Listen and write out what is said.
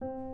you